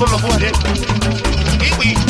full we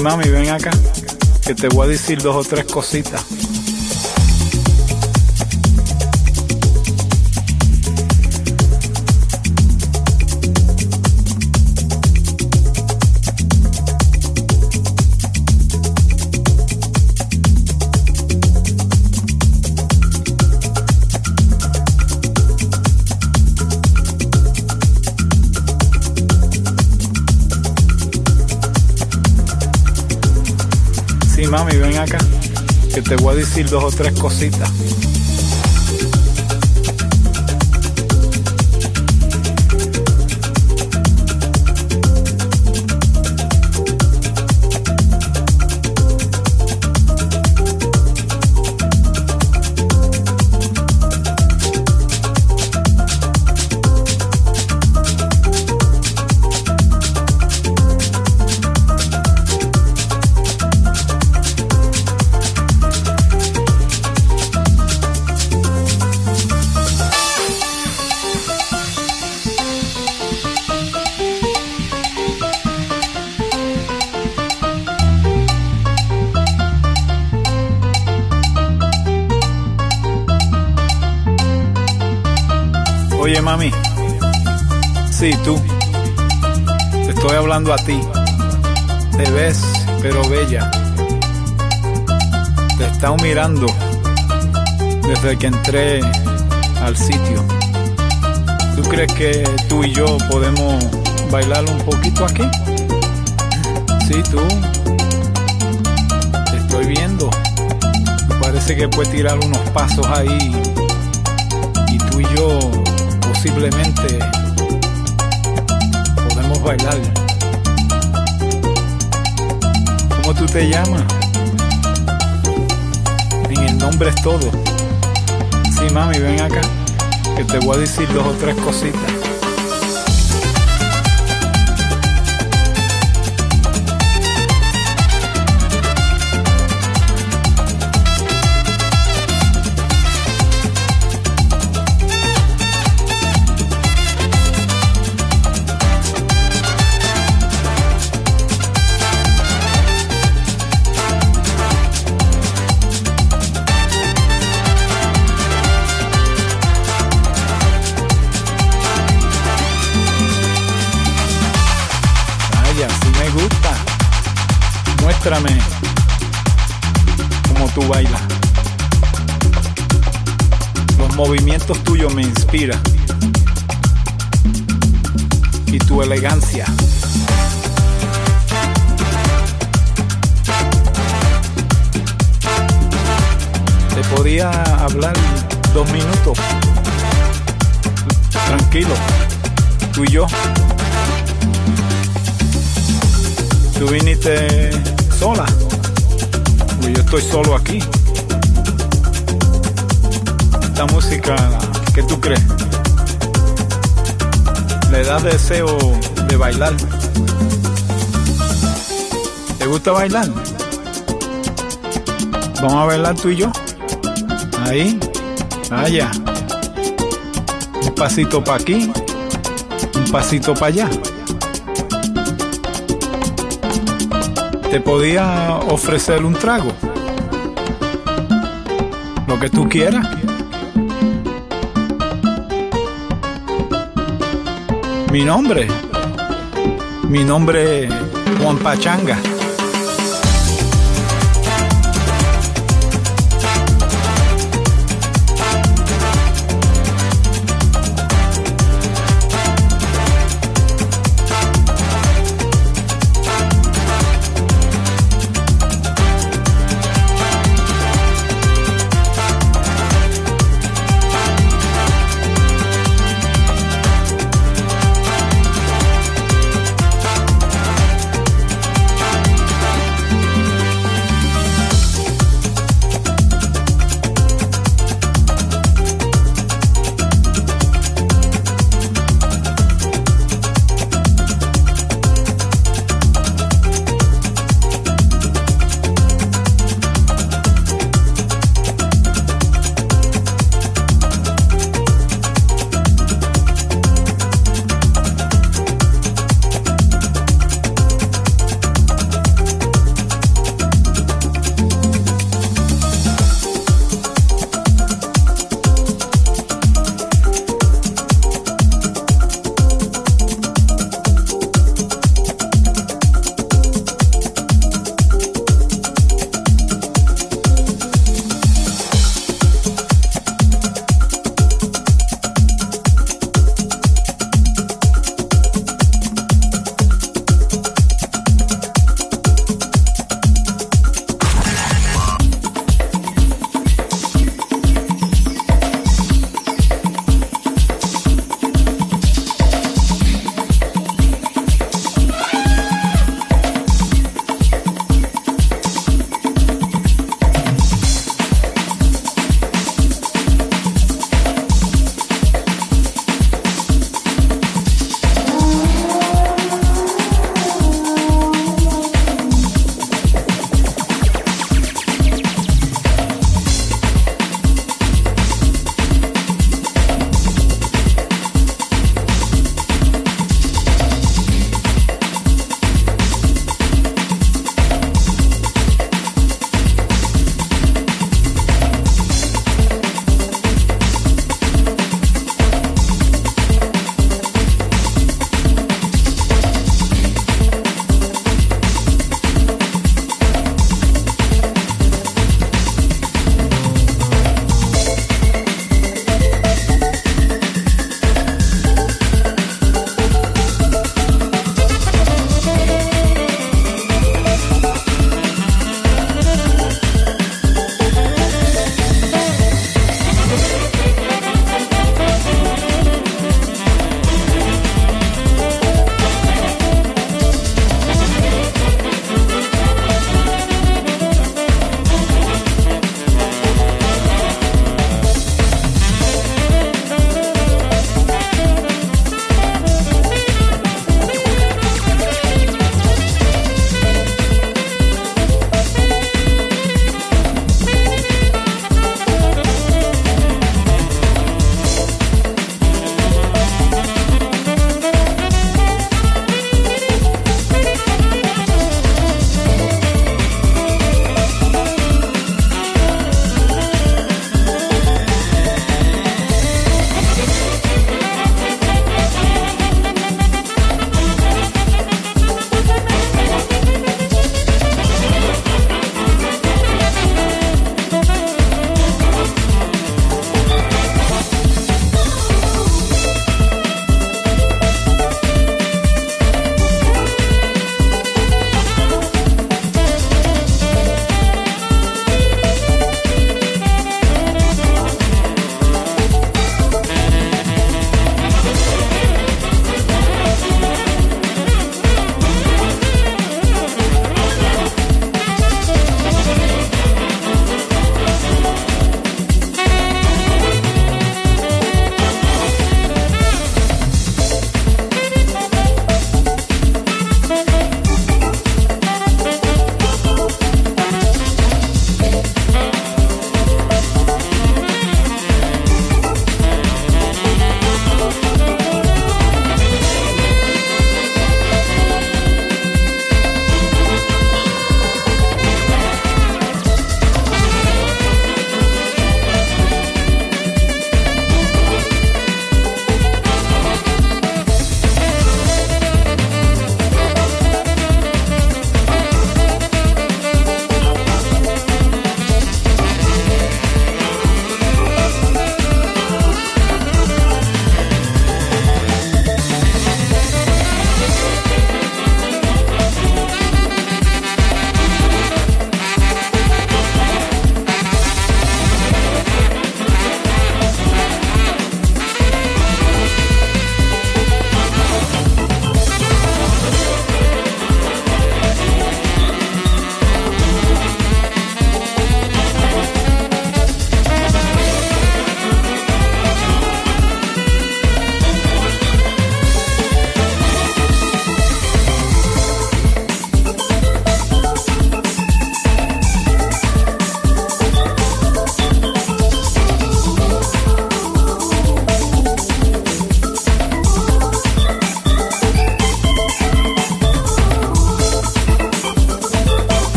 Mami, ven acá, que te voy a decir dos o tres cositas. Te voy a decir dos o tres cositas. Estoy hablando a ti. Te ves, pero bella. Te he estado mirando desde que entré al sitio. ¿Tú crees que tú y yo podemos bailar un poquito aquí? Sí, tú. Te estoy viendo. Parece que puedes tirar unos pasos ahí. Y tú y yo posiblemente podemos bailar. ¿Cómo tú te llamas? En el nombre es todo. Sí, mami, ven acá, que te voy a decir dos o tres cositas. Muéstrame cómo tú bailas. Los movimientos tuyos me inspiran. Y tu elegancia. Te podía hablar dos minutos. Tranquilo. Tú y yo. Tú viniste sola. Pues yo estoy solo aquí. Esta música, ¿qué tú crees? Le da deseo de bailar. ¿Te gusta bailar? Vamos a bailar tú y yo. Ahí. Allá. Un pasito para aquí. Un pasito para allá. Te podía ofrecer un trago. Lo que tú quieras. Mi nombre. Mi nombre es Juan Pachanga.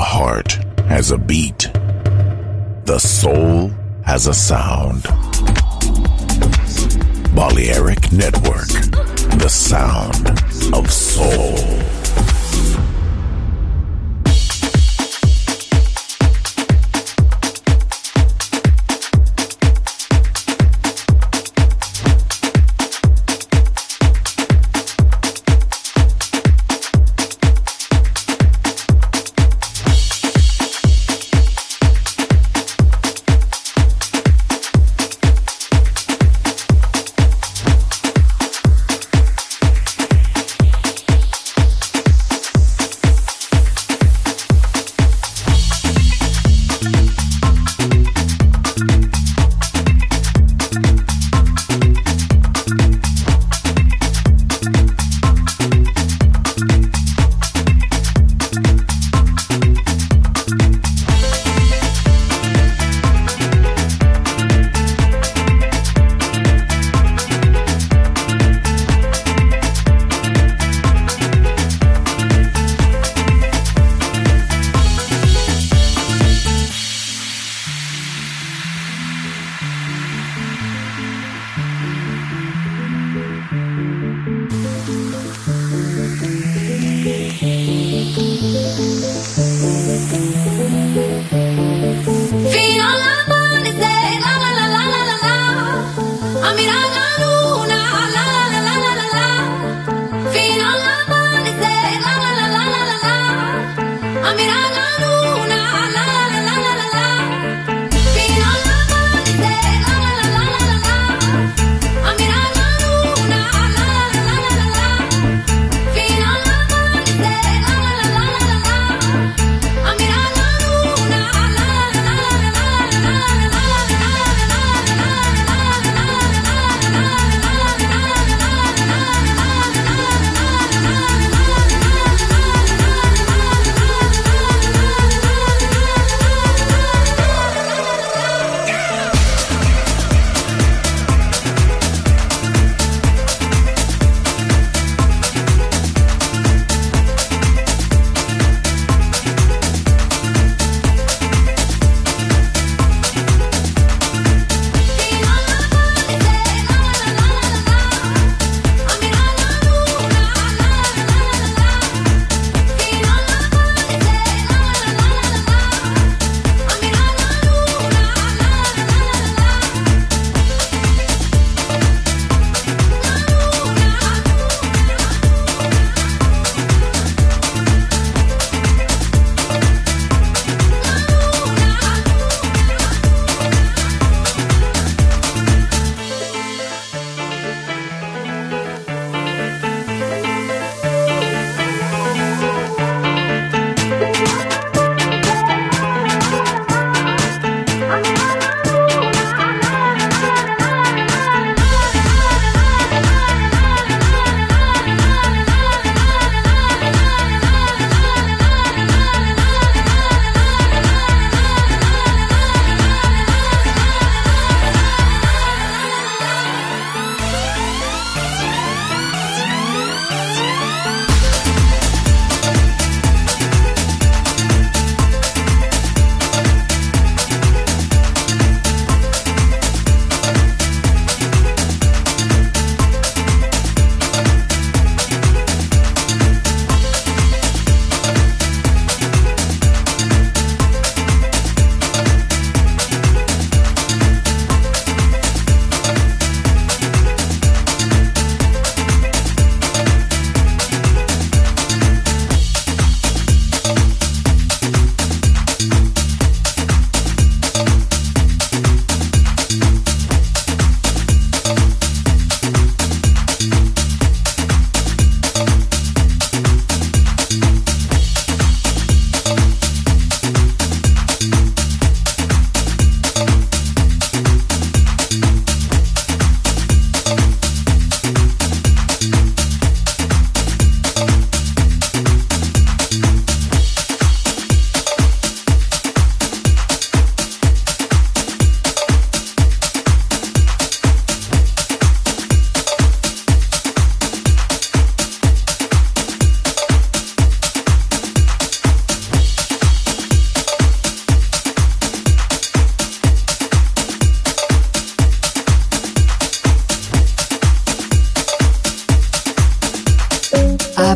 Heart has a beat. The soul has a sound. Balearic Network, the sound of soul.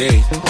Hey.